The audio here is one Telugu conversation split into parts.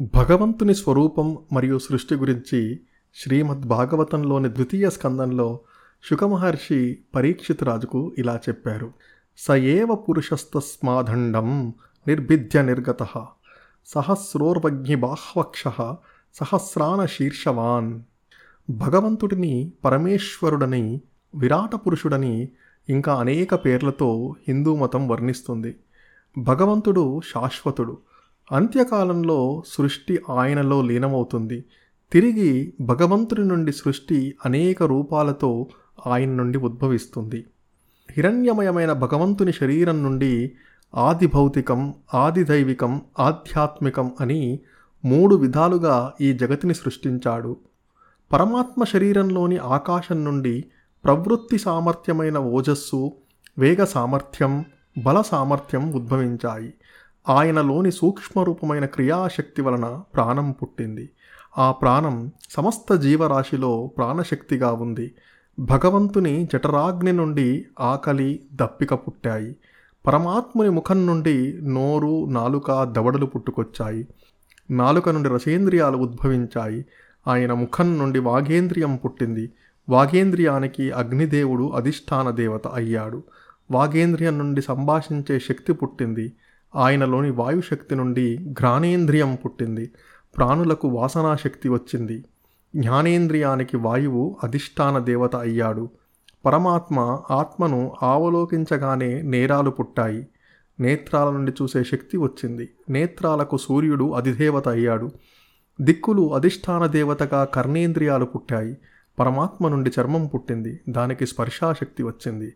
భగవంతుని స్వరూపం మరియు సృష్టి గురించి శ్రీమద్ భాగవతంలోని ద్వితీయ స్కందంలో శుకమహర్షి పరీక్షిత్ రాజుకు ఇలా చెప్పారు. స ఏవ పురుషస్తస్మాదండం నిర్భిద్య నిర్గత సహస్రోర్వజ్ఞి బాహ్వక్ష సహస్రాన శీర్షవాన్. భగవంతుడిని పరమేశ్వరుడని విరాట పురుషుడని ఇంకా అనేక పేర్లతో హిందూ మతం వర్ణిస్తుంది. భగవంతుడు శాశ్వతుడు. అంత్యకాలంలో సృష్టి ఆయనలో లీనమవుతుంది. తిరిగి భగవంతుడి నుండి సృష్టి అనేక రూపాలతో ఆయన నుండి ఉద్భవిస్తుంది. హిరణ్యమయమైన భగవంతుని శరీరం నుండి ఆది భౌతికం ఆది దైవికం ఆధ్యాత్మికం అని మూడు విధాలుగా ఈ జగతిని సృష్టించాడు. పరమాత్మ శరీరంలోని ఆకాశం నుండి ప్రవృత్తి సామర్థ్యమైన ఓజస్సు వేగ సామర్థ్యం బల సామర్థ్యం ఉద్భవించాయి. ఆయనలోని సూక్ష్మరూపమైన క్రియాశక్తి వలన ప్రాణం పుట్టింది. ఆ ప్రాణం సమస్త జీవరాశిలో ప్రాణశక్తిగా ఉంది. భగవంతుని జఠరాగ్ని నుండి ఆకలి దప్పిక పుట్టాయి. పరమాత్ముని ముఖం నుండి నోరు నాలుక దవడలు పుట్టుకొచ్చాయి. నాలుక నుండి రసేంద్రియాలు ఉద్భవించాయి. ఆయన ముఖం నుండి వాగేంద్రియం పుట్టింది. వాగేంద్రియానికి అగ్నిదేవుడు అధిష్టాన దేవత అయ్యాడు. వాగేంద్రియం నుండి సంభాషించే శక్తి పుట్టింది. ఆయనలోని వాయుశక్తి నుండి ఘ్రాణేంద్రియం పుట్టింది. ప్రాణులకు వాసనాశక్తి వచ్చింది. జ్ఞానేంద్రియానికి వాయువు అధిష్టాన దేవత అయ్యాడు. పరమాత్మ ఆత్మను ఆవలోకించగానే నేరాలు పుట్టాయి. నేత్రాల నుండి చూసే శక్తి వచ్చింది. నేత్రాలకు సూర్యుడు అధిదేవత అయ్యాడు. దిక్కులు అధిష్టాన దేవతగా కర్ణేంద్రియాలు పుట్టాయి. పరమాత్మ నుండి చర్మం పుట్టింది. దానికి స్పర్శాశక్తి వచ్చింది.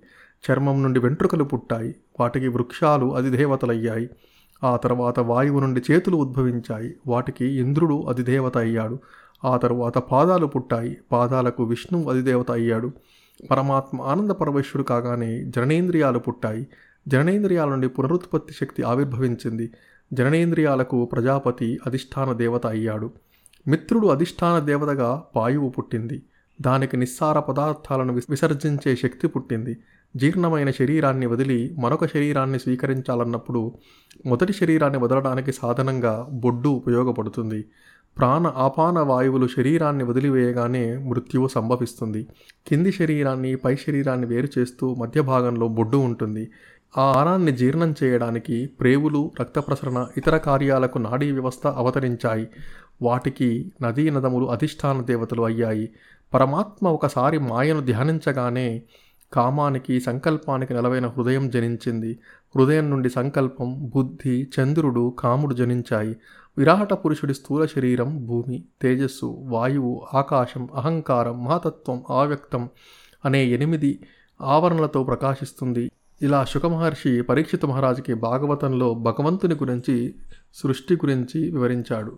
చర్మం నుండి వెంట్రుకలు పుట్టాయి. వాటికి వృక్షాలు అధిదేవతలయ్యాయి. ఆ తర్వాత వాయువు నుండి చేతులు ఉద్భవించాయి. వాటికి ఇంద్రుడు అధిదేవత అయ్యాడు. ఆ తరువాత పాదాలు పుట్టాయి. పాదాలకు విష్ణువు అధిదేవత అయ్యాడు. పరమాత్మ ఆనంద పరమేశ్వరుడు కాగానే జననేంద్రియాలు పుట్టాయి. జననేంద్రియాల నుండి పునరుత్పత్తి శక్తి ఆవిర్భవించింది. జననేంద్రియాలకు ప్రజాపతి అధిష్టాన దేవత అయ్యాడు. మిత్రుడు అధిష్టాన దేవతగా పాయువు పుట్టింది. దానికి నిస్సార పదార్థాలను విసర్జించే శక్తి పుట్టింది. జీర్ణమైన శరీరాన్ని వదిలి మరొక శరీరాన్ని స్వీకరించాలన్నప్పుడు మొదటి శరీరాన్ని వదలడానికి సాధనంగా బొడ్డు ఉపయోగపడుతుంది. ప్రాణ ఆపాన వాయువులు శరీరాన్ని వదిలివేయగానే మృత్యువు సంభవిస్తుంది. కింది శరీరాన్ని పై శరీరాన్ని వేరు చేస్తూ మధ్య భాగంలో బొడ్డు ఉంటుంది. ఆ ఆరాన్ని జీర్ణం చేయడానికి ప్రేవులు రక్త ప్రసరణ ఇతర కార్యాలకు నాడీ వ్యవస్థ అవతరించాయి. వాటికి నదీ నదములు అధిష్టాన దేవతలు అయ్యాయి. పరమాత్మ ఒకసారి మాయను ధ్యానించగానే కామానికి సంకల్పానికి నెలవైన హృదయం జనించింది. హృదయం నుండి సంకల్పం బుద్ధి చంద్రుడు కాముడు జనించాయి. విరాట పురుషుడి స్థూల శరీరం భూమి తేజస్సు వాయువు ఆకాశం అహంకారం మహతత్వం ఆవ్యక్తం అనే ఎనిమిది ఆవరణలతో ప్రకాశిస్తుంది. ఇలా శుకమహర్షి పరీక్షిత మహారాజుకి భాగవతంలో భగవంతుని గురించి సృష్టి గురించి వివరించాడు.